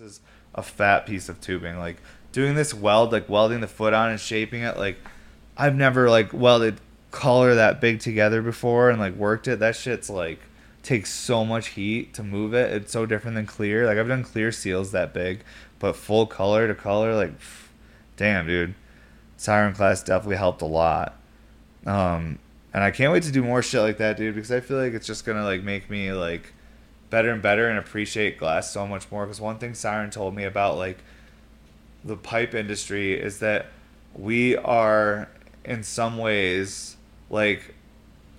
This is a fat piece of tubing. Like doing this weld, like welding the foot on and shaping it. Like I've never like welded collar that big together before and like worked it. That shit's like takes so much heat to move it. It's so different than clear. Like I've done clear seals that big, but full color to color, like, pff, damn, dude. Siren class definitely helped a lot. Um, and I can't wait to do more shit like that, dude, because I feel like it's just gonna like make me like better and better and appreciate glass so much more. Because one thing Siren told me about like the pipe industry is that we are in some ways like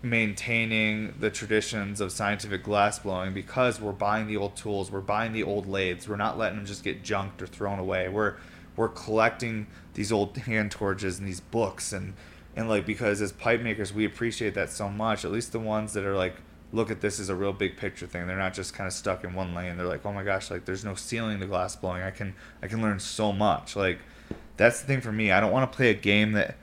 maintaining the traditions of scientific glass blowing because we're buying the old tools, we're buying the old lathes, we're not letting them just get junked or thrown away. We're we're collecting these old hand torches and these books and and like because as pipe makers we appreciate that so much. At least the ones that are like look at this as a real big picture thing. They're not just kind of stuck in one lane. They're like, oh my gosh, like there's no ceiling to glass blowing. I can I can learn so much. Like that's the thing for me. I don't want to play a game that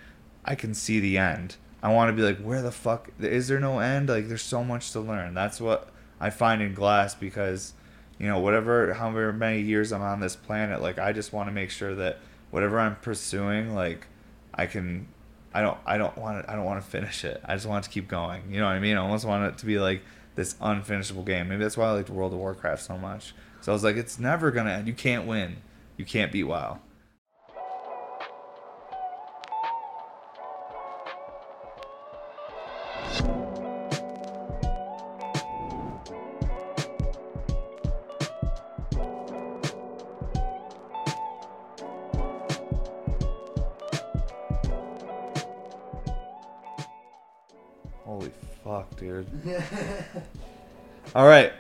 I can see the end. I want to be like, where the fuck is there no end? Like there's so much to learn. That's what I find in glass because you know whatever however many years I'm on this planet, like I just want to make sure that whatever I'm pursuing, like I can I don't I don't want to I don't want to finish it. I just want to keep going. You know what I mean? I almost want it to be like this unfinishable game. Maybe that's why I like World of Warcraft so much. So I was like, it's never gonna end. You can't win. You can't beat WoW. All right.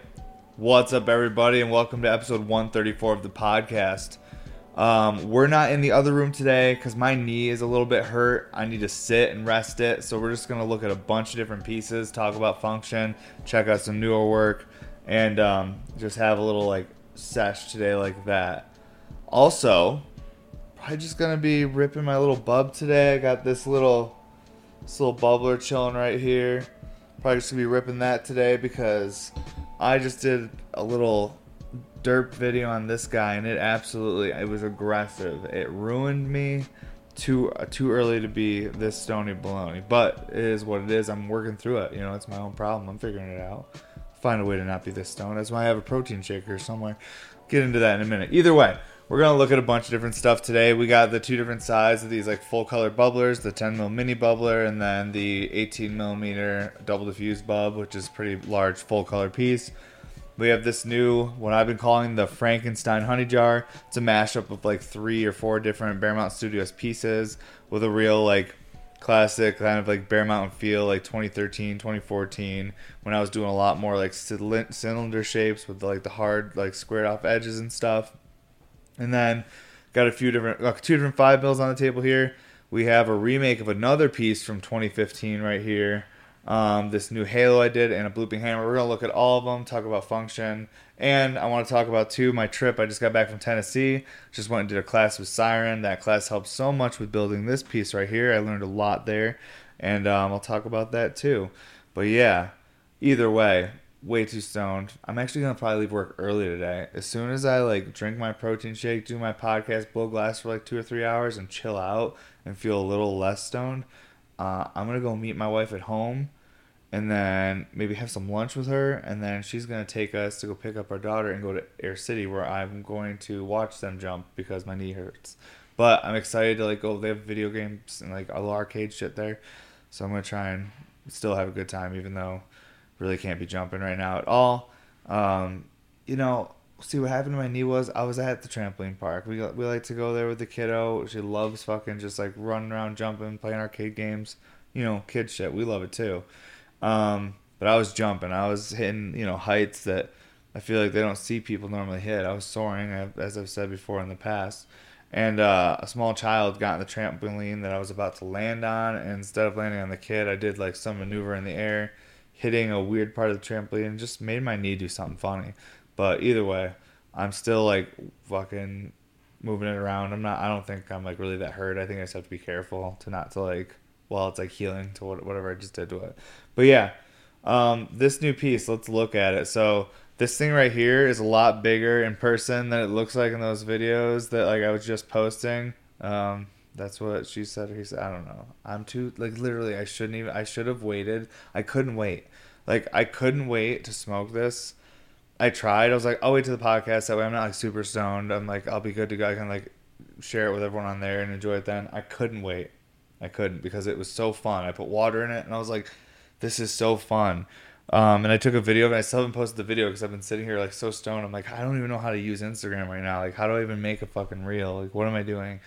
What's up, everybody, and welcome to episode 134 of the podcast. Um, we're not in the other room today because my knee is a little bit hurt. I need to sit and rest it. So we're just going to look at a bunch of different pieces, talk about function, check out some newer work, and um, just have a little like sesh today like that. Also, probably just going to be ripping my little bub today. I got this little this little bubbler chilling right here. Probably just gonna be ripping that today because I just did a little derp video on this guy and it absolutely it was aggressive. It ruined me too uh, too early to be this stony baloney, but it is what it is. I'm working through it. You know, it's my own problem. I'm figuring it out. Find a way to not be this stone. That's why I have a protein shaker somewhere. Get into that in a minute. Either way, we're gonna look at a bunch of different stuff today. We got the two different sides of these like full color bubblers, the 10 mil mini bubbler, and then the 18 millimeter double diffuse bub, which is a pretty large full color piece. We have this new, what I've been calling the Frankenstein honey jar. It's a mashup of like three or four different Bear Mountain Studios pieces with a real like classic kind of like Bear Mountain feel, like 2013, 2014, when I was doing a lot more like cylind- cylinder shapes with like the hard like squared off edges and stuff. And then got a few different, uh, two different five mils on the table here. We have a remake of another piece from 2015 right here. Um, this new Halo I did and a blooping hammer. We're gonna look at all of them, talk about function, and I want to talk about too my trip. I just got back from Tennessee. Just went and did a class with Siren. That class helped so much with building this piece right here. I learned a lot there, and um, I'll talk about that too. But yeah, either way, way too stoned. I'm actually gonna probably leave work early today. As soon as I like drink my protein shake, do my podcast, blow glass for like two or three hours, and chill out and feel a little less stoned, uh, I'm gonna go meet my wife at home, and then maybe have some lunch with her, and then she's gonna take us to go pick up our daughter and go to Air City, where I'm going to watch them jump because my knee hurts. But I'm excited to like go. They have video games and like all arcade shit there, so I'm gonna try and still have a good time, even though really can't be jumping right now at all. Um, you know, see what happened to my knee was I was at the trampoline park. We we like to go there with the kiddo. She loves fucking just like running around, jumping, playing arcade games. You know, kid shit. We love it too. Um, but I was jumping. I was hitting you know heights that I feel like they don't see people normally hit. I was soaring, as I've said before in the past. And uh, a small child got in the trampoline that I was about to land on, and instead of landing on the kid, I did like some maneuver in the air hitting a weird part of the trampoline just made my knee do something funny. But either way, I'm still like fucking moving it around. I'm not. I don't think I'm like really that hurt. I think I just have to be careful to not to like while it's like healing to whatever I just did to it. But yeah, um, this new piece. Let's look at it. So this thing right here is a lot bigger in person than it looks like in those videos that like I was just posting. Um, that's what she said. He said, I don't know. I'm too like literally. I shouldn't even. I should have waited. I couldn't wait. Like I couldn't wait to smoke this. I tried. I was like, I'll wait to the podcast. That way, I'm not like super stoned. I'm like, I'll be good to go. I can like share it with everyone on there and enjoy it then. I couldn't wait. I couldn't because it was so fun. I put water in it and I was like, this is so fun. Um, and I took a video of it. I still haven't posted the video because I've been sitting here like so stoned. I'm like, I don't even know how to use Instagram right now. Like, how do I even make a fucking reel? Like, what am I doing?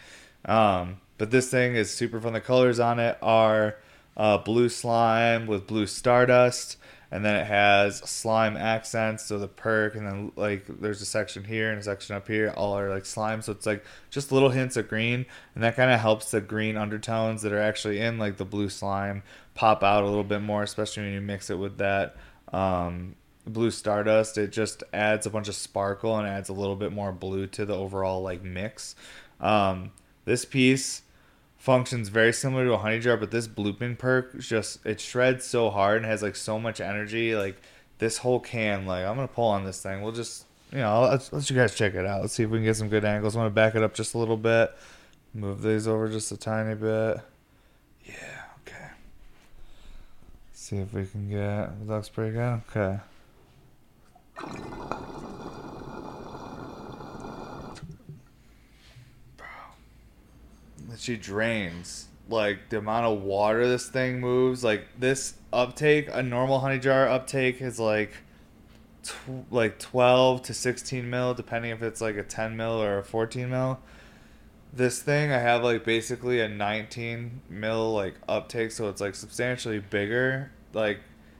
Um, but this thing is super fun. The colors on it are uh, blue slime with blue stardust and then it has slime accents so the perk and then like there's a section here and a section up here all are like slime so it's like just little hints of green and that kind of helps the green undertones that are actually in like the blue slime pop out a little bit more especially when you mix it with that um, blue stardust it just adds a bunch of sparkle and adds a little bit more blue to the overall like mix um, this piece functions very similar to a honey jar, but this blooping perk just it shreds so hard and has like so much energy. Like this whole can, like I'm gonna pull on this thing. We'll just you know let's let you guys check it out. Let's see if we can get some good angles. I'm gonna back it up just a little bit. Move these over just a tiny bit. Yeah, okay. See if we can get. That looks pretty good. Okay. She drains like the amount of water this thing moves like this uptake a normal honey jar uptake is like tw- like 12 to 16 mil depending if it's like a 10 mil or a 14 mil. This thing i have like basically a 19 mil like uptake so it's like substantially bigger. Like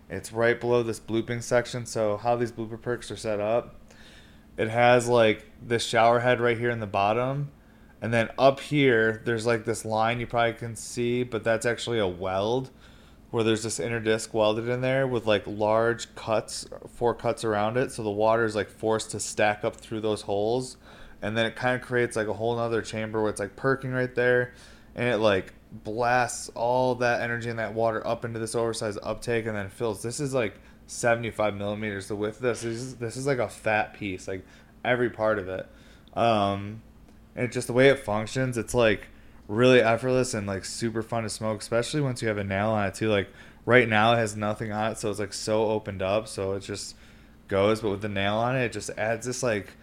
it's right below this blooping section so how these blooper perks are set up it has like this shower head right here in the bottom and then up here, there's like this line you probably can see, but that's actually a weld where there's this inner disc welded in there with like large cuts, four cuts around it. So the water is like forced to stack up through those holes. And then it kind of creates like a whole nother chamber where it's like perking right there. And it like blasts all that energy and that water up into this oversized uptake and then fills. This is like 75 millimeters. The width of this is, this is like a fat piece, like every part of it. Um, and just the way it functions, it's like really effortless and like super fun to smoke, especially once you have a nail on it too. Like right now it has nothing on it, so it's like so opened up, so it just goes. But with the nail on it, it just adds this like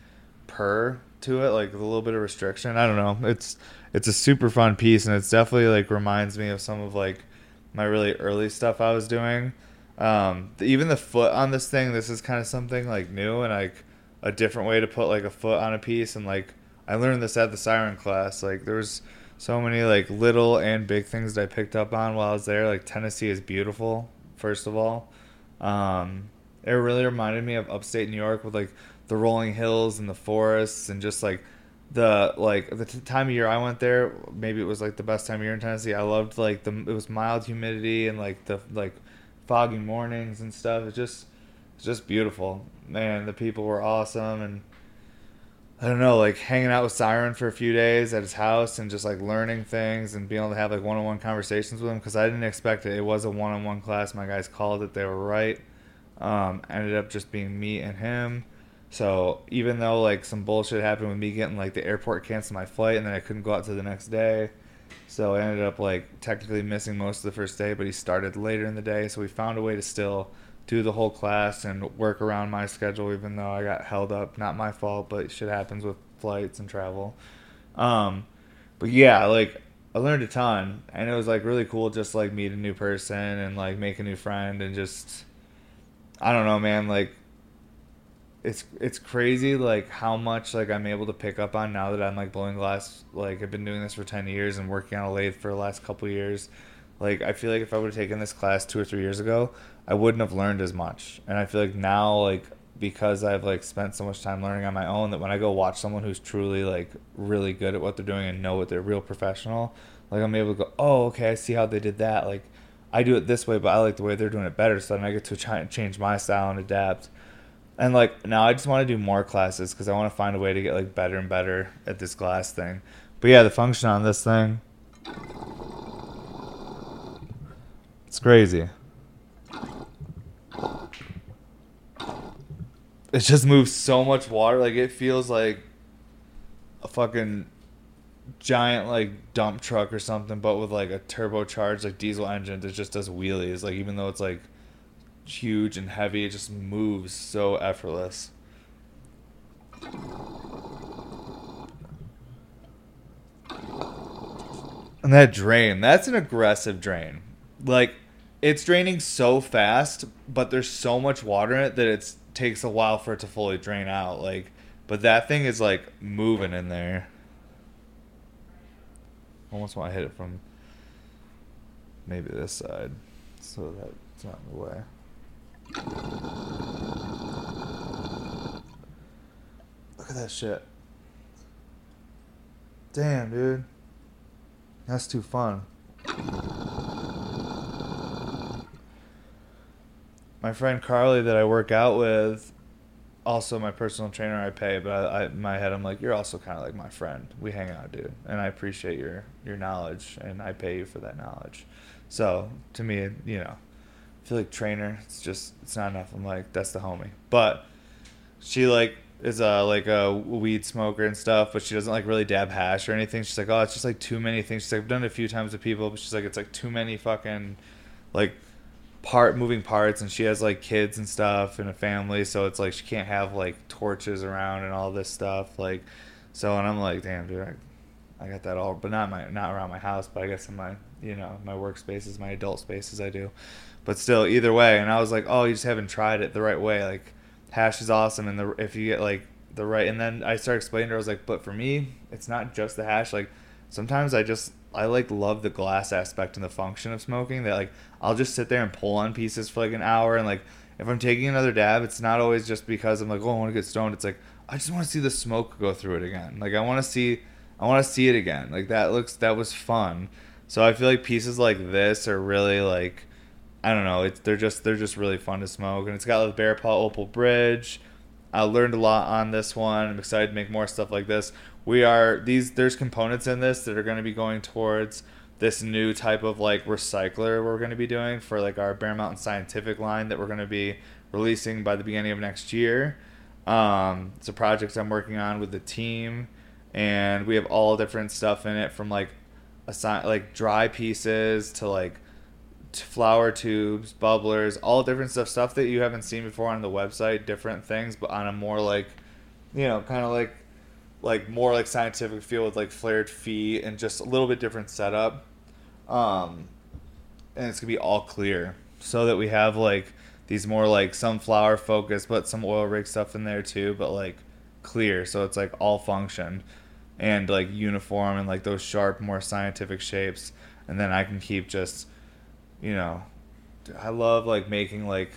purr to it, like a little bit of restriction. I don't know. It's it's a super fun piece, and it's definitely like reminds me of some of like my really early stuff I was doing. Um, even the foot on this thing, this is kind of something like new and like a different way to put like a foot on a piece and like I learned this at the siren class. Like there was so many like little and big things that I picked up on while I was there. Like Tennessee is beautiful, first of all. Um, it really reminded me of upstate New York with like the rolling hills and the forests and just like the like the t- time of year I went there. Maybe it was like the best time of year in Tennessee. I loved like the it was mild humidity and like the like foggy mornings and stuff. It's just it's just beautiful. Man, the people were awesome and I don't know, like hanging out with Siren for a few days at his house and just like learning things and being able to have like one on one conversations with him because I didn't expect it. It was a one on one class. My guys called it, they were right. Um, ended up just being me and him. So even though like some bullshit happened with me getting like the airport canceled my flight and then I couldn't go out to the next day. So I ended up like technically missing most of the first day, but he started later in the day. So we found a way to still do the whole class and work around my schedule, even though I got held up. Not my fault, but shit happens with flights and travel. Um, but yeah, like I learned a ton, and it was like really cool, just like meet a new person and like make a new friend, and just I don't know, man. Like it's it's crazy, like how much like I'm able to pick up on now that I'm like blowing glass. Like I've been doing this for ten years and working on a lathe for the last couple years. Like I feel like if I would have taken this class two or three years ago, I wouldn't have learned as much. And I feel like now, like because I've like spent so much time learning on my own, that when I go watch someone who's truly like really good at what they're doing and know what they're real professional, like I'm able to go, oh, okay, I see how they did that. Like I do it this way, but I like the way they're doing it better. So then I get to try and change my style and adapt. And like now, I just want to do more classes because I want to find a way to get like better and better at this glass thing. But yeah, the function on this thing, it's crazy. It just moves so much water. Like it feels like a fucking giant like dump truck or something, but with like a turbocharged like diesel engine that just does wheelies. Like even though it's like huge and heavy, it just moves so effortless. And that drain, that's an aggressive drain. Like it's draining so fast, but there's so much water in it that it takes a while for it to fully drain out. Like, but that thing is like moving in there. Almost want to hit it from maybe this side, so that it's not in the way. Look at that shit. Damn, dude. That's too fun. My friend Carly that I work out with, also my personal trainer I pay, but I, I in my head I'm like, you're also kind of like my friend. We hang out, dude, and I appreciate your your knowledge, and I pay you for that knowledge. So to me, you know, I feel like trainer. It's just it's not enough. I'm like that's the homie, but she like is a like a weed smoker and stuff, but she doesn't like really dab hash or anything. She's like, oh, it's just like too many things. She's like, I've done it a few times with people, but she's like, it's like too many fucking like part moving parts, and she has like kids and stuff and a family, so it's like she can't have like torches around and all this stuff. Like, so and I'm like, damn, dude, I, I got that all, but not my not around my house, but I guess in my you know my workspaces, my adult spaces, I do. But still, either way, and I was like, oh, you just haven't tried it the right way, like hash is awesome and the if you get like the right and then I started explaining to her I was like but for me it's not just the hash like sometimes I just I like love the glass aspect and the function of smoking that like I'll just sit there and pull on pieces for like an hour and like if I'm taking another dab it's not always just because I'm like oh I want to get stoned it's like I just want to see the smoke go through it again like I want to see I want to see it again like that looks that was fun so I feel like pieces like this are really like I don't know. It's they're just they're just really fun to smoke, and it's got the Bear Paw Opal Bridge. I learned a lot on this one. I'm excited to make more stuff like this. We are these there's components in this that are going to be going towards this new type of like recycler we're going to be doing for like our Bear Mountain Scientific line that we're going to be releasing by the beginning of next year. Um, it's a project I'm working on with the team, and we have all different stuff in it from like a sign, like dry pieces to like flower tubes, bubblers, all different stuff, stuff that you haven't seen before on the website, different things, but on a more like, you know, kind of like, like more like scientific feel with like flared feet and just a little bit different setup. Um, and it's gonna be all clear. So that we have like these more like some flower focus, but some oil rig stuff in there too, but like clear, so it's like all function and like uniform and like those sharp, more scientific shapes, and then I can keep just you know, I love like making like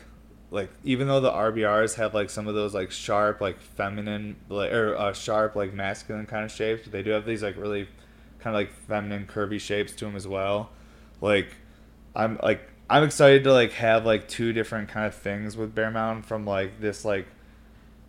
like even though the RBRs have like some of those like sharp like feminine like or uh, sharp like masculine kind of shapes, but they do have these like really kind of like feminine curvy shapes to them as well. Like I'm like I'm excited to like have like two different kind of things with Bear Mountain from like this like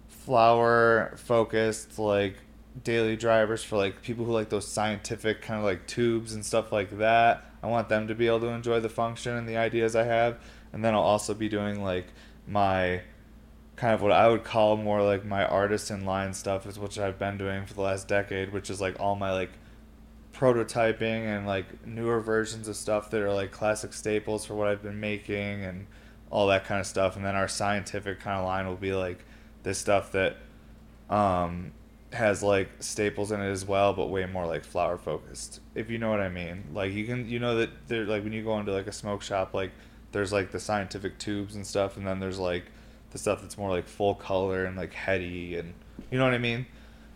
flower focused like daily drivers for like people who like those scientific kind of like tubes and stuff like that. I want them to be able to enjoy the function and the ideas I have. And then I'll also be doing like my kind of what I would call more like my artisan line stuff is which I've been doing for the last decade, which is like all my like prototyping and like newer versions of stuff that are like classic staples for what I've been making and all that kind of stuff. And then our scientific kind of line will be like this stuff that um, has like staples in it as well, but way more like flower focused. If you know what I mean. Like you can you know that there like when you go into like a smoke shop, like there's like the scientific tubes and stuff, and then there's like the stuff that's more like full color and like heady and you know what I mean.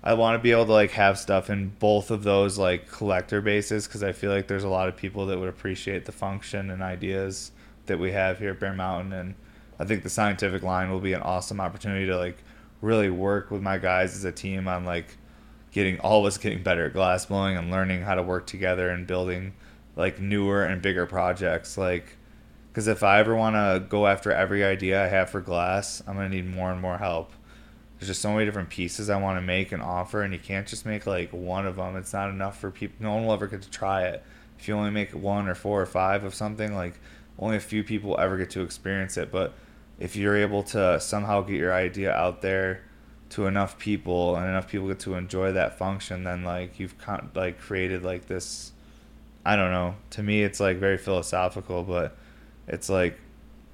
I want to be able to like have stuff in both of those like collector bases because I feel like there's a lot of people that would appreciate the function and ideas that we have here at Bear Mountain, and I think the scientific line will be an awesome opportunity to like really work with my guys as a team on like getting all of us getting better at glass blowing and learning how to work together and building like newer and bigger projects like because if i ever want to go after every idea i have for glass i'm going to need more and more help there's just so many different pieces i want to make and offer and you can't just make like one of them it's not enough for people no one will ever get to try it if you only make one or four or five of something like only a few people ever get to experience it but if you're able to somehow get your idea out there to enough people and enough people get to enjoy that function, then like you've con- like created like this. I don't know. To me, it's like very philosophical, but it's like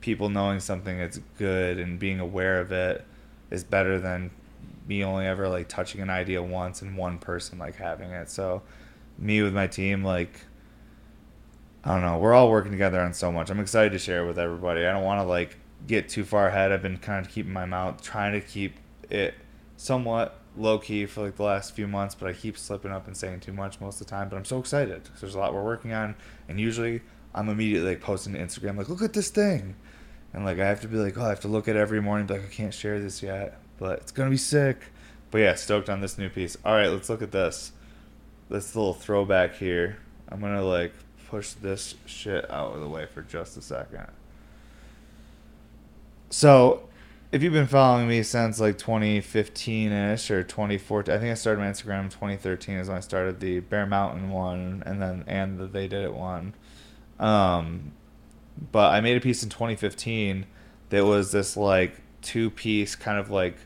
people knowing something that's good and being aware of it is better than me only ever like touching an idea once and one person like having it. So me with my team, like I don't know, we're all working together on so much. I'm excited to share it with everybody. I don't want to like get too far ahead. I've been kind of keeping my mouth, trying to keep it somewhat low key for like the last few months, but I keep slipping up and saying too much most of the time. But I'm so excited. because There's a lot we're working on, and usually I'm immediately like posting to Instagram like, look at this thing, and like I have to be like, oh, I have to look at it every morning. Like I can't share this yet, but it's gonna be sick. But yeah, stoked on this new piece. All right, let's look at this. This little throwback here. I'm gonna like push this shit out of the way for just a second. So, if you've been following me since like 2015 ish or 2014, I think I started my Instagram in 2013 is when I started the Bear Mountain one, and then and the They Did It one. Um, but I made a piece in 2015 that was this like two piece kind of like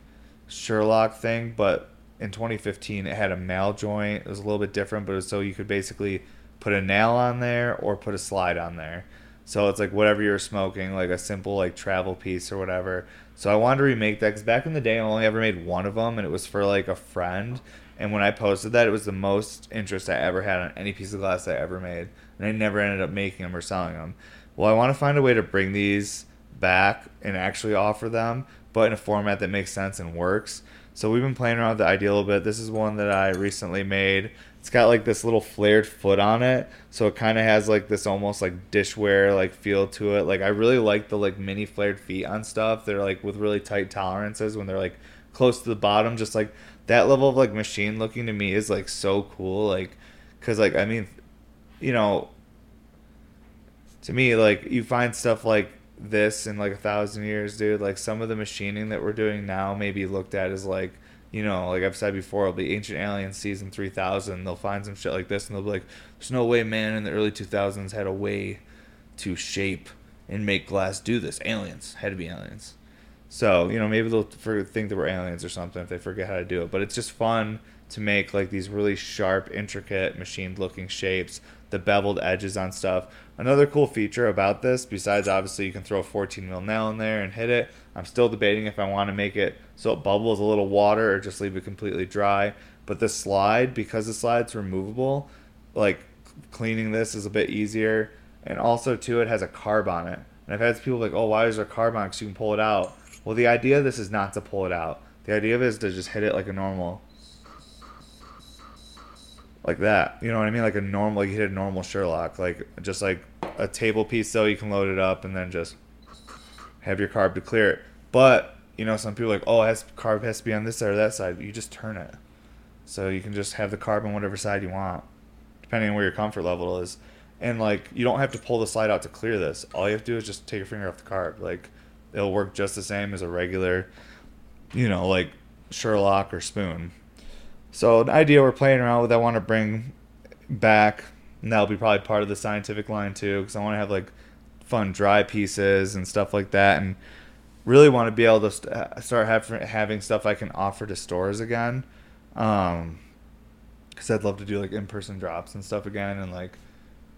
Sherlock thing, but in 2015 it had a nail joint. It was a little bit different, but was so you could basically put a nail on there or put a slide on there. So it's like whatever you're smoking, like a simple like travel piece or whatever. So I wanted to remake that because back in the day I only ever made one of them, and it was for like a friend. And when I posted that, it was the most interest I ever had on any piece of glass I ever made, and I never ended up making them or selling them. Well, I want to find a way to bring these back and actually offer them, but in a format that makes sense and works. So we've been playing around with the idea a little bit. This is one that I recently made. It's got like this little flared foot on it, so it kind of has like this almost like dishware like feel to it. Like I really like the like mini flared feet on stuff. They're like with really tight tolerances when they're like close to the bottom. Just like that level of like machine looking to me is like so cool. Like, cause like I mean, you know, to me like you find stuff like this in like a thousand years, dude. Like some of the machining that we're doing now may be looked at as like you know, like I've said before, it'll be Ancient Aliens season 3000. They'll find some shit like this and they'll be like, there's no way man in the early 2000s had a way to shape and make glass do this. Aliens. Had to be aliens. So, you know, maybe they'll think that we're aliens or something if they forget how to do it. But it's just fun to make like these really sharp, intricate, machined looking shapes, the beveled edges on stuff. Another cool feature about this, besides obviously you can throw a 14 mil nail in there and hit it, I'm still debating if I want to make it so it bubbles a little water or just leave it completely dry. But the slide, because the slide's removable, like cleaning this is a bit easier. And also, too, it has a carb on it. And I've had people like, oh, why is there a carb on it? Because you can pull it out. Well, the idea of this is not to pull it out. The idea of it is to just hit it like a normal, like that. You know what I mean? Like a normal, like you hit a normal Sherlock, like just like a table piece. So you can load it up and then just have your carb to clear it. But you know, some people like, oh, has carb has to be on this side or that side. You just turn it, so you can just have the carb on whatever side you want, depending on where your comfort level is. And like, you don't have to pull the slide out to clear this. All you have to do is just take your finger off the carb. Like, it'll work just the same as a regular, you know, like Sherlock or spoon. So an idea we're playing around with, I want to bring back, and that'll be probably part of the scientific line too, because I want to have like fun dry pieces and stuff like that, and really want to be able to st- uh, start have, having stuff I can offer to stores again. Um, because I'd love to do like in person drops and stuff again, and like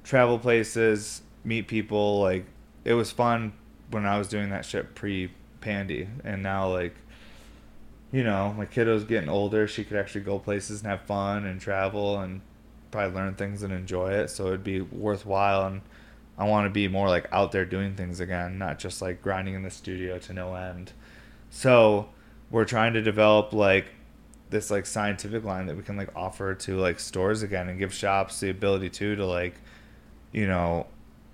travel places, meet people. Like it was fun when I was doing that shit pre Pandy, and now like you know my kiddo's getting older. She could actually go places and have fun and travel and probably learn things and enjoy it. So it'd be worthwhile and I want to be more like out there doing things again, not just like grinding in the studio to no end. So we're trying to develop like this like scientific line that we can like offer to like stores again and give shops the ability to to like you know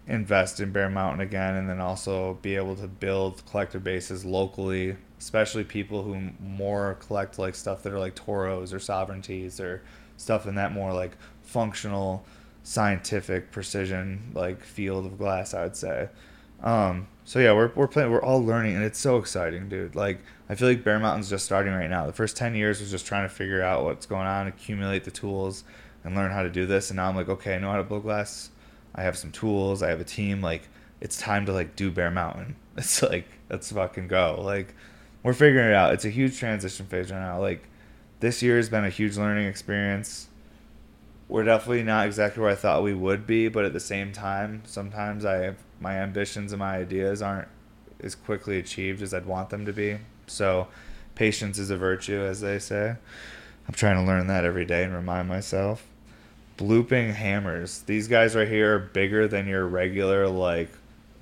invest in Bear Mountain again and then also be able to build collector bases locally, especially people who more collect like stuff that are like Toros or sovereignties or stuff in that more like functional scientific precision like field of glass i'd say. Um, so yeah we're, we're playing we're all learning and it's so exciting dude. Like i feel like bear mountain's just starting right now. The first 10 years was just trying to figure out what's going on accumulate the tools and learn how to do this and now i'm like okay i know how to blow glass. I have some tools. I have a team. Like it's time to like do Bear Mountain. It's like let's fucking go. Like we're figuring it out. It's a huge transition phase right now. Like this year has been a huge learning experience. We're definitely not exactly where I thought we would be, but at the same time, sometimes I have my ambitions and my ideas aren't as quickly achieved as I'd want them to be. So patience is a virtue, as they say. I'm trying to learn that every day and remind myself. Blooping hammers. These guys right here are bigger than your regular like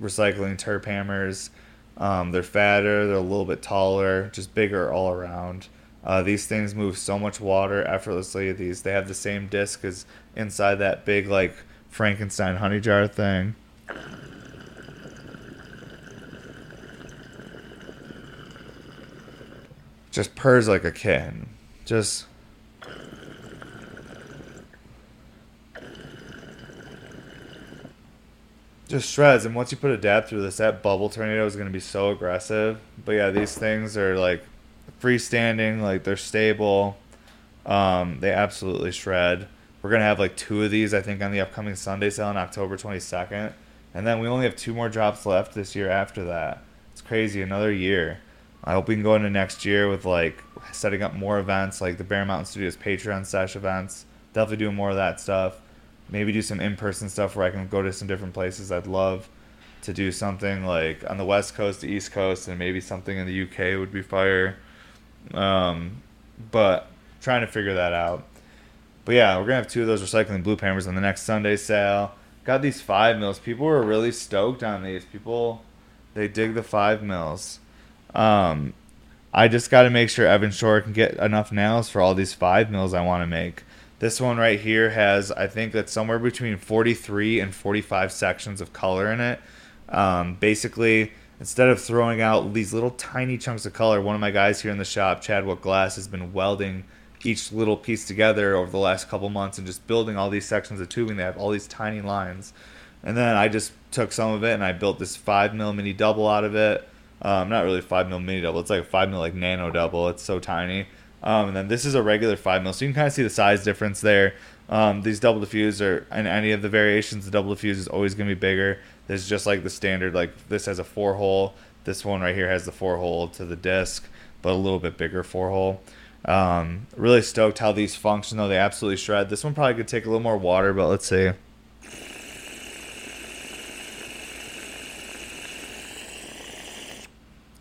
recycling terp hammers. Um, they're fatter, they're a little bit taller, just bigger all around. Uh, these things move so much water effortlessly. These they have the same disc as inside that big like Frankenstein honey jar thing. Just purrs like a kitten. Just just shreds and once you put a dab through this that bubble tornado is going to be so aggressive. But yeah these things are like freestanding like they're stable. Um, they absolutely shred. We're going to have like two of these i think on the upcoming sunday sale on october 22nd and then we only have two more drops left this year after that. It's crazy another year. I hope we can go into next year with like setting up more events like the bear mountain studios patreon sesh events. Definitely doing more of that stuff maybe do some in-person stuff where I can go to some different places. I'd love to do something like on the west coast, the east coast, and maybe something in the UK would be fire. Um, but trying to figure that out. But yeah, we're gonna have two of those recycling blue hammers on the next Sunday sale. Got these five mils. People were really stoked on these. People, they dig the five mils. Um, I just got to make sure Evan Shore can get enough nails for all these five mils I want to make. This one right here has, I think that's somewhere between 43 and 45 sections of color in it. Um, basically, instead of throwing out these little tiny chunks of color, one of my guys here in the shop, Chadwick Glass, has been welding each little piece together over the last couple months and just building all these sections of tubing. They have all these tiny lines. And then I just took some of it and I built this 5 mil mini double out of it. Um, not really 5 mil mini double, it's like a 5 mil like nano double. It's so tiny. Um, and then this is a regular 5 mil, so you can kind of see the size difference there. Um, these double diffuse are any of the variations, the double diffuse is always going to be bigger. This is just like the standard, like this has a four hole. This one right here has the four hole to the disc, but a little bit bigger four hole. Um, really stoked how these function though. They absolutely shred. This one probably could take a little more water, but let's see.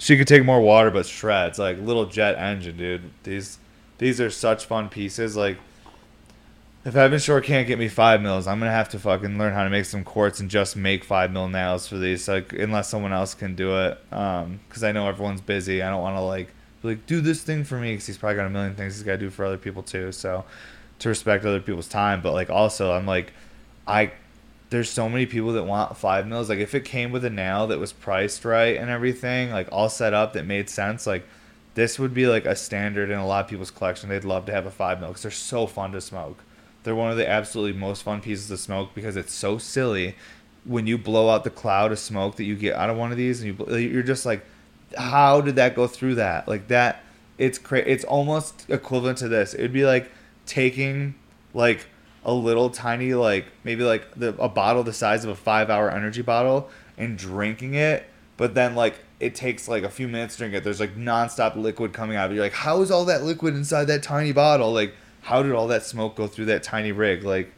She could take more water but shreds like little jet engine dude these these are such fun pieces like if Evan Shore can't get me five mils, I'm gonna have to fucking learn how to make some quartz and just make five mil nails for these. Like unless someone else can do it, um, because I know everyone's busy. I don't want to like like do this thing for me because he's probably got a million things he's got to do for other people too. So to respect other people's time, but like also I'm like I there's so many people that want five mils. Like if it came with a nail that was priced right and everything, like all set up that made sense, like this would be like a standard in a lot of people's collection. They'd love to have a five mil because they're so fun to smoke. They're one of the absolutely most fun pieces to smoke because it's so silly. When you blow out the cloud of smoke that you get out of one of these, and you you're just like, how did that go through that? Like that, it's cra- It's almost equivalent to this. It'd be like taking like a little tiny like maybe like the, a bottle the size of a five hour energy bottle and drinking it but then like it takes like a few minutes to drink it. There's like nonstop liquid coming out of it. You're like how is all that liquid inside that tiny bottle? Like how did all that smoke go through that tiny rig? Like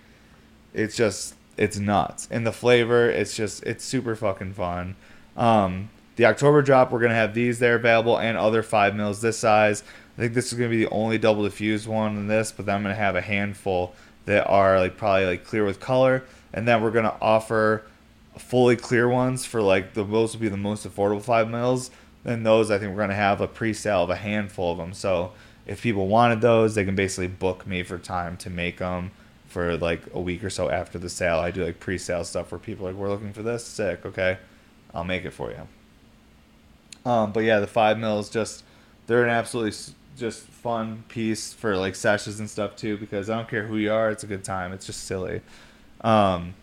it's just it's nuts. And the flavor it's just it's super fucking fun. Um the october drop we're gonna have these there available and other five mils this size. I think this is gonna be the only double diffused one in this but then i'm gonna have a handful that are like probably like clear with color, and then we're gonna offer fully clear ones for like the most will be the most affordable five mils. And those I think we're gonna have a pre-sale of a handful of them. So if people wanted those, they can basically book me for time to make them for like a week or so after the sale. I do like pre-sale stuff where people like, we're looking for this, sick, okay, I'll make it for you. Um, but yeah, the five mils just they're an absolutely just fun piece for like sessions and stuff too because I don't care who you are, it's a good time. It's just silly. Um,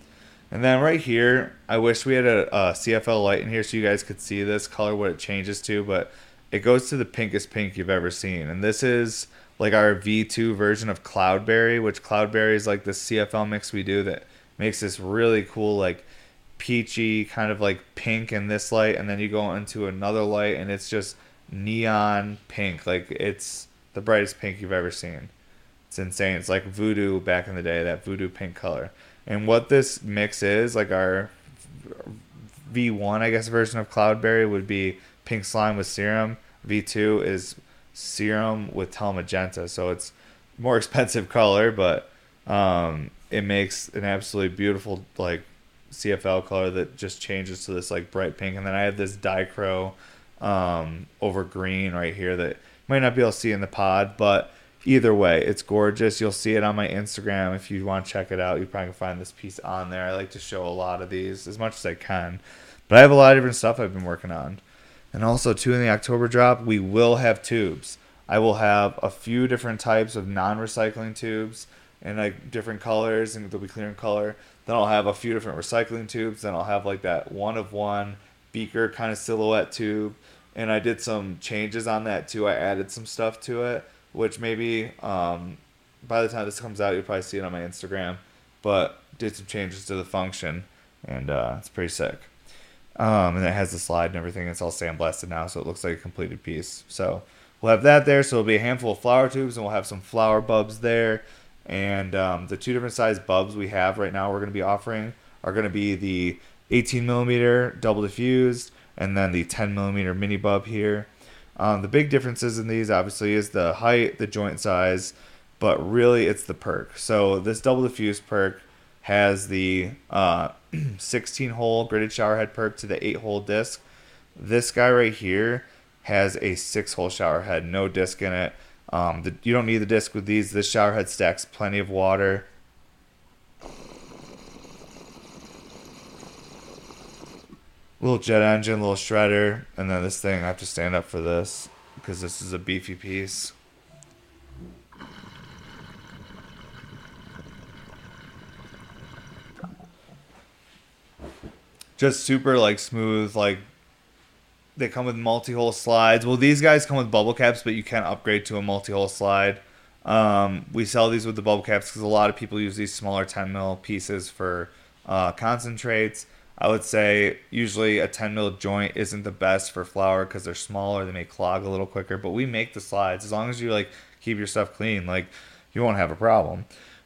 and then right here, I wish we had a, a, CFL light in here so you guys could see this color what it changes to, but it goes to the pinkest pink you've ever seen. And this is like our V2 version of Cloudberry, which Cloudberry is like the CFL mix we do that makes this really cool like peachy kind of like pink in this light and then you go into another light and it's just neon pink. Like it's the brightest pink you've ever seen. It's insane. It's like voodoo back in the day that voodoo pink color. And what this mix is like our v1 i guess version of cloudberry would be pink slime with serum. V2 is serum with telemagenta so it's more expensive color but um, it makes an absolutely beautiful like CFL color that just changes to this like bright pink, and then I have this dichro um, over green right here that might not be able to see in the pod, but either way, it's gorgeous. You'll see it on my Instagram if you want to check it out. You probably can find this piece on there. I like to show a lot of these as much as I can, but I have a lot of different stuff I've been working on, and also too in the October drop we will have tubes. I will have a few different types of non-recycling tubes and like different colors, and they'll be clear in color. Then I'll have a few different recycling tubes. Then I'll have like that one of one beaker kind of silhouette tube. And I did some changes on that too. I added some stuff to it, which maybe um, by the time this comes out, you'll probably see it on my Instagram. But did some changes to the function, and uh, it's pretty sick. Um, and it has the slide and everything. It's all sandblasted now, so it looks like a completed piece. So we'll have that there. So it'll be a handful of flower tubes, and we'll have some flower bulbs there. And um, the two different size bulbs we have right now, we're going to be offering are going to be the 18 millimeter double diffused, and then the 10 millimeter mini bub here. Um, the big differences in these obviously is the height, the joint size, but really it's the perk. So this double diffused perk has the uh, 16 hole gridded showerhead perk to the 8 hole disc. This guy right here has a 6 hole showerhead, no disc in it. Um, the, you don't need the disc with these. This shower head stacks plenty of water. Little jet engine, little shredder, and then this thing. I have to stand up for this because this is a beefy piece. Just super like smooth, like they come with multi-hole slides. Well, these guys come with bubble caps, but you can upgrade to a multi-hole slide. Um, we sell these with the bubble caps because a lot of people use these smaller 10 mil pieces for uh, concentrates. I would say usually a 10 mil joint isn't the best for flower because they're smaller. They may clog a little quicker, but we make the slides as long as you like keep your stuff clean. Like you won't have a problem.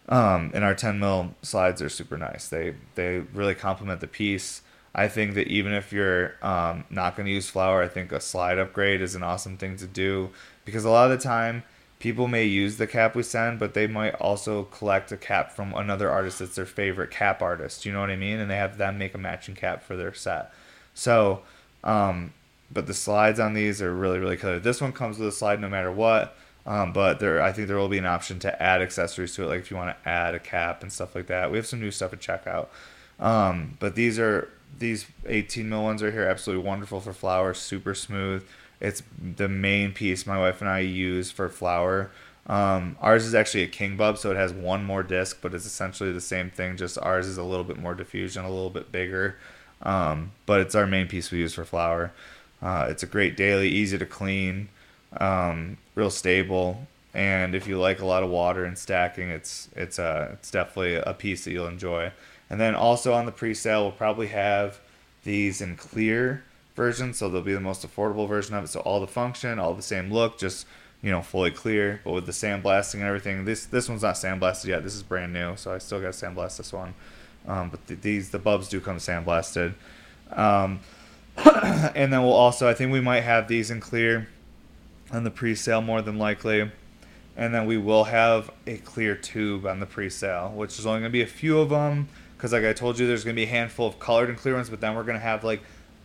Um, and our 10 mil slides are super nice. They they really complement the piece. I think that even if you're um, not going to use flower, I think a slide upgrade is an awesome thing to do because a lot of the time people may use the cap we send, but they might also collect a cap from another artist that's their favorite cap artist. You know what I mean? And they have them make a matching cap for their set. So, um, but the slides on these are really really clear. This one comes with a slide no matter what. Um, but there, I think there will be an option to add accessories to it, like if you want to add a cap and stuff like that. We have some new stuff at checkout. Um, but these are these 18 mil ones right here absolutely wonderful for flowers, super smooth it's the main piece my wife and i use for flower um, ours is actually a king bub so it has one more disc but it's essentially the same thing just ours is a little bit more diffusion a little bit bigger. Um, but it's our main piece we use for flower uh, it's a great daily easy to clean um, real stable. And if you like a lot of water and stacking it's it's a uh, it's definitely a piece that you'll enjoy. And then also on the pre-sale, we'll probably have these in clear versions, so they'll be the most affordable version of it. So all the function, all the same look, just you know fully clear, but with the sandblasting and everything. This this one's not sandblasted yet. This is brand new, so I still got to sandblast this one. Um, but th- these the bubs do come sandblasted. Um, and then we'll also I think we might have these in clear on the pre-sale more than likely. And then we will have a clear tube on the pre-sale, which is only going to be a few of them because like I told you, there's gonna be a handful of colored and clear ones, but then we're gonna have like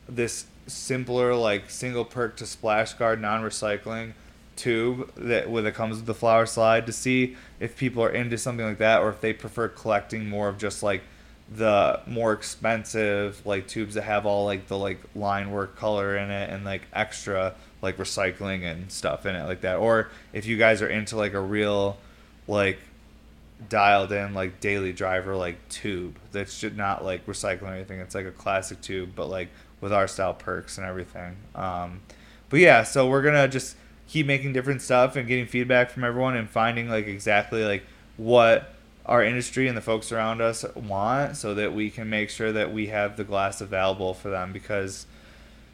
this simpler like single perk to splash guard non-recycling tube that when it comes with the flower slide to see if people are into something like that or if they prefer collecting more of just like the more expensive like tubes that have all like the like line work color in it and like extra like recycling and stuff in it like that. Or if you guys are into like a real like dialed in like daily driver like tube that's just not like recycling or anything. It's like a classic tube but like with our style perks and everything um, but yeah so we're gonna just keep making different stuff and getting feedback from everyone and finding like exactly like what our industry and the folks around us want so that we can make sure that we have the glass available for them because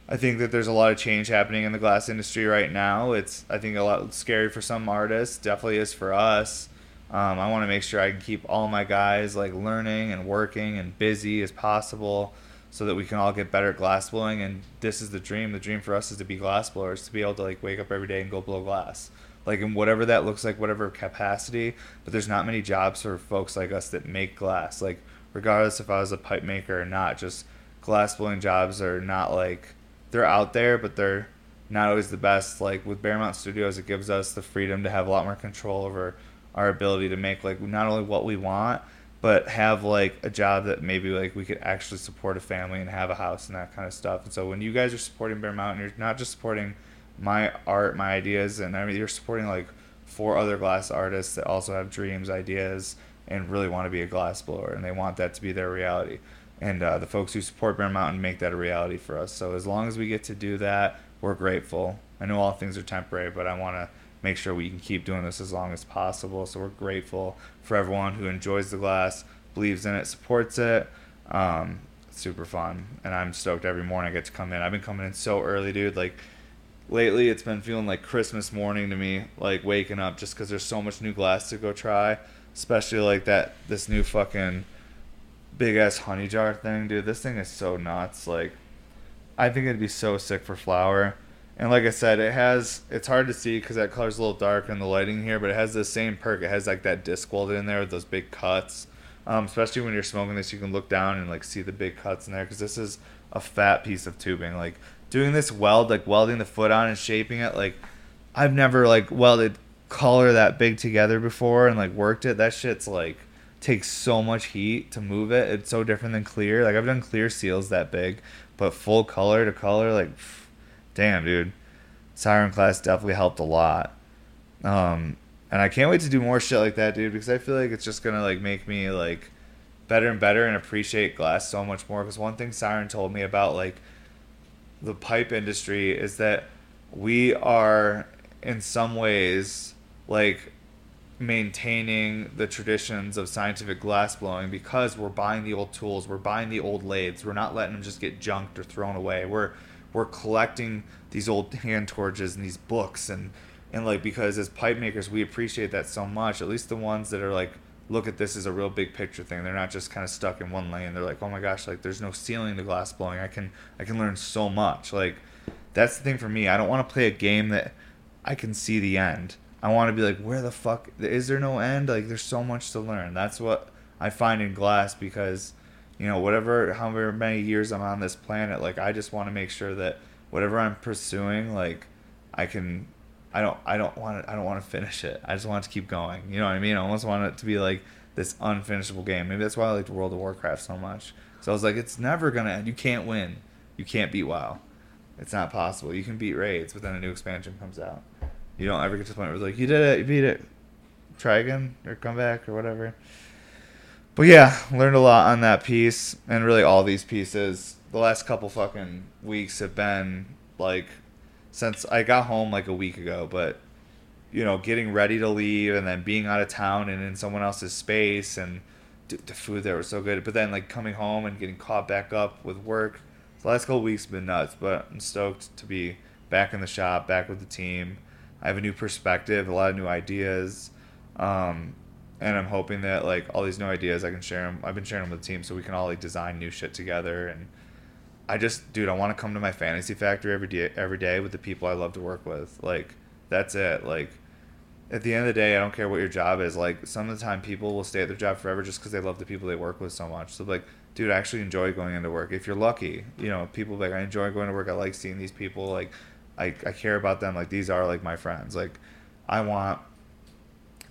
I think that there's a lot of change happening in the glass industry right now. It's I think a lot scary for some artists, definitely is for us. Um, I want to make sure I can keep all my guys like learning and working and busy as possible so that we can all get better at glass blowing and this is the dream. The dream for us is to be glass blowers, to be able to like wake up every day and go blow glass like in whatever that looks like, whatever capacity. But there's not many jobs for folks like us that make glass. Like regardless if I was a pipe maker or not, just glass blowing jobs are not like they're out there, but they're not always the best. Like with Bear Mountain Studios, it gives us the freedom to have a lot more control over our ability to make like not only what we want, but have like a job that maybe like we could actually support a family and have a house and that kind of stuff. And so when you guys are supporting Bear Mountain, you're not just supporting my art, my ideas, and I mean you're supporting like four other glass artists that also have dreams, ideas, and really want to be a glass blower, and they want that to be their reality. And uh, the folks who support Bear Mountain make that a reality for us. So as long as we get to do that, we're grateful. I know all things are temporary, but I want to make sure we can keep doing this as long as possible. So we're grateful for everyone who enjoys the glass, believes in it, supports it. Um, super fun, and I'm stoked every morning I get to come in. I've been coming in so early, dude. Like lately it's been feeling like Christmas morning to me, like waking up just because there's so much new glass to go try, especially like that this new fucking big ass honey jar thing, dude. This thing is so nuts. Like, I think it'd be so sick for flower. And like I said, it has it's hard to see because that color's a little dark in the lighting here, but it has the same perk. It has like that disc welded in there with those big cuts. Um, especially when you're smoking this, you can look down and like see the big cuts in there because this is a fat piece of tubing. Like doing this weld, like welding the foot on and shaping it, like I've never like welded color that big together before and like worked it. That shit's like takes so much heat to move it. It's so different than clear. Like I've done clear seals that big, but full color to color, like damn, dude. Siren class definitely helped a lot. Um, and I can't wait to do more shit like that, dude, because I feel like it's just gonna like make me like better and better and appreciate glass so much more. Because one thing Siren told me about like the pipe industry is that we are in some ways like maintaining the traditions of scientific glass blowing because we're buying the old tools, we're buying the old lathes, we're not letting them just get junked or thrown away. We're we're collecting these old hand torches and these books and and like because as pipe makers we appreciate that so much. At least the ones that are like look at this as a real big picture thing. They're not just kind of stuck in one lane. They're like, oh my gosh, like there's no ceiling to glass blowing. I can I can learn so much. Like that's the thing for me. I don't want to play a game that I can see the end. I want to be like, where the fuck is there no end? Like there's so much to learn. That's what I find in glass because you know whatever however many years I'm on this planet, like I just want to make sure that whatever I'm pursuing, like I can I don't I don't want to I don't want to finish it. I just want to keep going. You know what I mean? I almost want it to be like this unfinishable game. Maybe that's why I liked World of Warcraft so much. So I was like, it's never gonna end. You can't win. You can't beat WoW. It's not possible. You can beat raids, but then a new expansion comes out. You don't ever get to the point where it's like, you did it, you beat it. Try again or come back or whatever. But yeah, learned a lot on that piece and really all these pieces. The last couple fucking weeks have been like since I got home like a week ago, but you know, getting ready to leave and then being out of town and in someone else's space and the food there was so good. But then like coming home and getting caught back up with work. The last couple weeks have been nuts, but I'm stoked to be back in the shop, back with the team. I have a new perspective, a lot of new ideas, um, and I'm hoping that like all these new ideas I can share them. I've been sharing them with the team so we can all like design new shit together and I just, dude, I want to come to my fantasy factory every day, every day with the people I love to work with. Like, that's it. Like, at the end of the day, I don't care what your job is. Like, some of the time, people will stay at their job forever just because they love the people they work with so much. So, like, dude, I actually enjoy going into work. If you're lucky, you know, people like I enjoy going to work. I like seeing these people. Like, I I care about them. Like, these are like my friends. Like, I want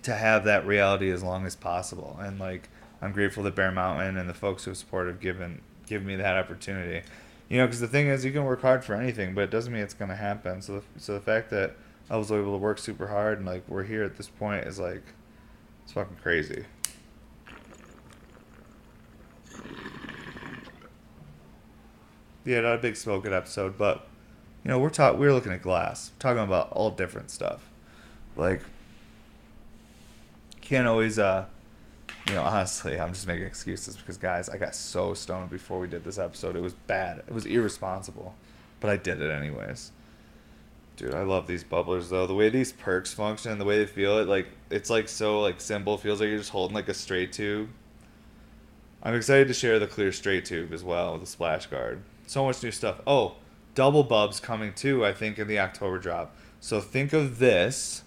to have that reality as long as possible. And like, I'm grateful that Bear Mountain and the folks who support have given given me that opportunity you know, because the thing is, you can work hard for anything, but it doesn't mean it's going to happen. So, the, so the fact that I was able to work super hard and like we're here at this point is like, it's fucking crazy. Yeah, not a big smoking episode, but you know, we're talking, we're looking at glass, we're talking about all different stuff. Like, can't always uh, You know, honestly, I'm just making excuses because, guys, I got so stoned before we did this episode. It was bad. It was irresponsible. But I did it anyways. Dude, I love these bubblers though. The way these perks function, the way they feel it, like it's like so like simple. Feels like you're just holding like a straight tube. I'm excited to share the clear straight tube as well with the splash guard. So much new stuff. Oh, double bubs coming too, I think, in the October drop. So think of this,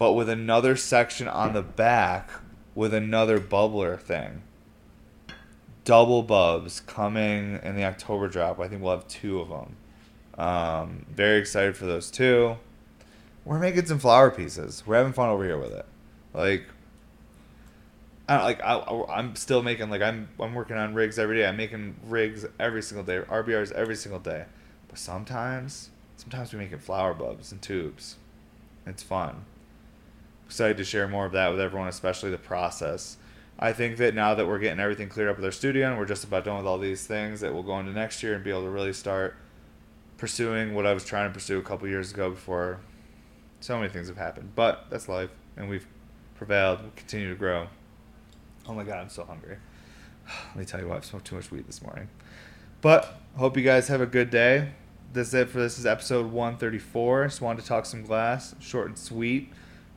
but with another section on the back with another bubbler thing. Double bubs coming in the October drop. I think we'll have two of them. Um, very excited for those two. We're making some flower pieces. We're having fun over here with it. Like, I don't, like I, I'm still making like I'm I'm working on rigs every day. I'm making rigs every single day, RBRs every single day. But sometimes, sometimes we're making flower bulbs and tubes. It's fun. Excited to share more of that with everyone, especially the process. I think that now that we're getting everything cleared up with our studio and we're just about done with all these things, that we'll go into next year and be able to really start pursuing what I was trying to pursue a couple years ago before so many things have happened. But that's life, and we've prevailed. We'll continue to grow. Oh my god, I'm so hungry. Let me tell you what, I've smoked too much weed this morning. But hope you guys have a good day. This is it for this is episode 134. Just wanted to talk some glass, short and sweet.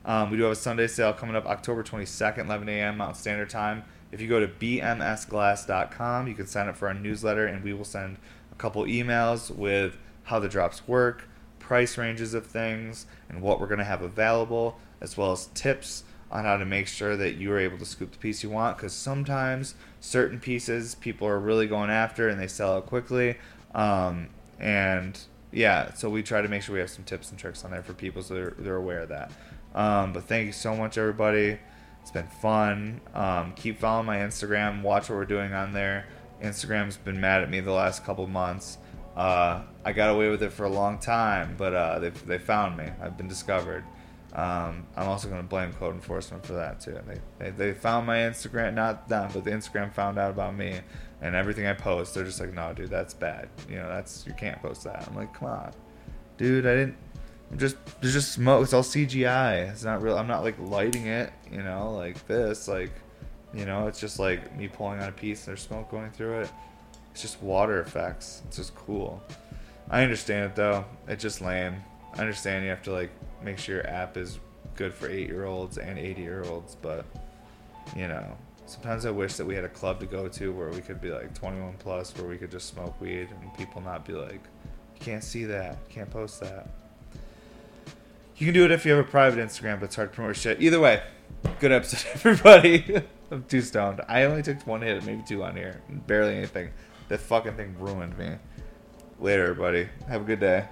Um, we do have a Sunday sale coming up October 22nd, 11 a.m. Mountain Standard Time. If you go to bmsglass.com, you can sign up for our newsletter, and we will send a couple emails with how the drops work, price ranges of things, and what we're going to have available, as well as tips on how to make sure that you are able to scoop the piece you want. Because sometimes certain pieces people are really going after and they sell out quickly. Um, and yeah, so we try to make sure we have some tips and tricks on there for people so they're, they're aware of that. Um, but thank you so much, everybody. It's been fun. Um, keep following my Instagram. Watch what we're doing on there. Instagram's been mad at me the last couple months. Uh, I got away with it for a long time, but uh, they they found me. I've been discovered. Um, I'm also going to blame code enforcement for that too. They, they they found my Instagram, not them, but the Instagram found out about me and everything I post. They're just like, no, dude, that's bad. You know, that's you can't post that. I'm like, come on, dude, I didn't. I'm just there's just smoke. It's all CGI. It's not real. I'm not like lighting it. You know, like this. Like, you know, it's just like me pulling on a piece. And there's smoke going through it. It's just water effects. It's just cool. I understand it though. It's just lame. I understand you have to like make sure your app is good for eight year olds and eighty year olds, but you know, sometimes I wish that we had a club to go to where we could be like 21 plus, where we could just smoke weed and people not be like, you can't see that, can't post that. You can do it if you have a private Instagram, but it's hard to promote shit. Either way, good episode, everybody. I'm too stoned. I only took one hit, maybe two on here, barely anything. That fucking thing ruined me. Later, everybody. Have a good day.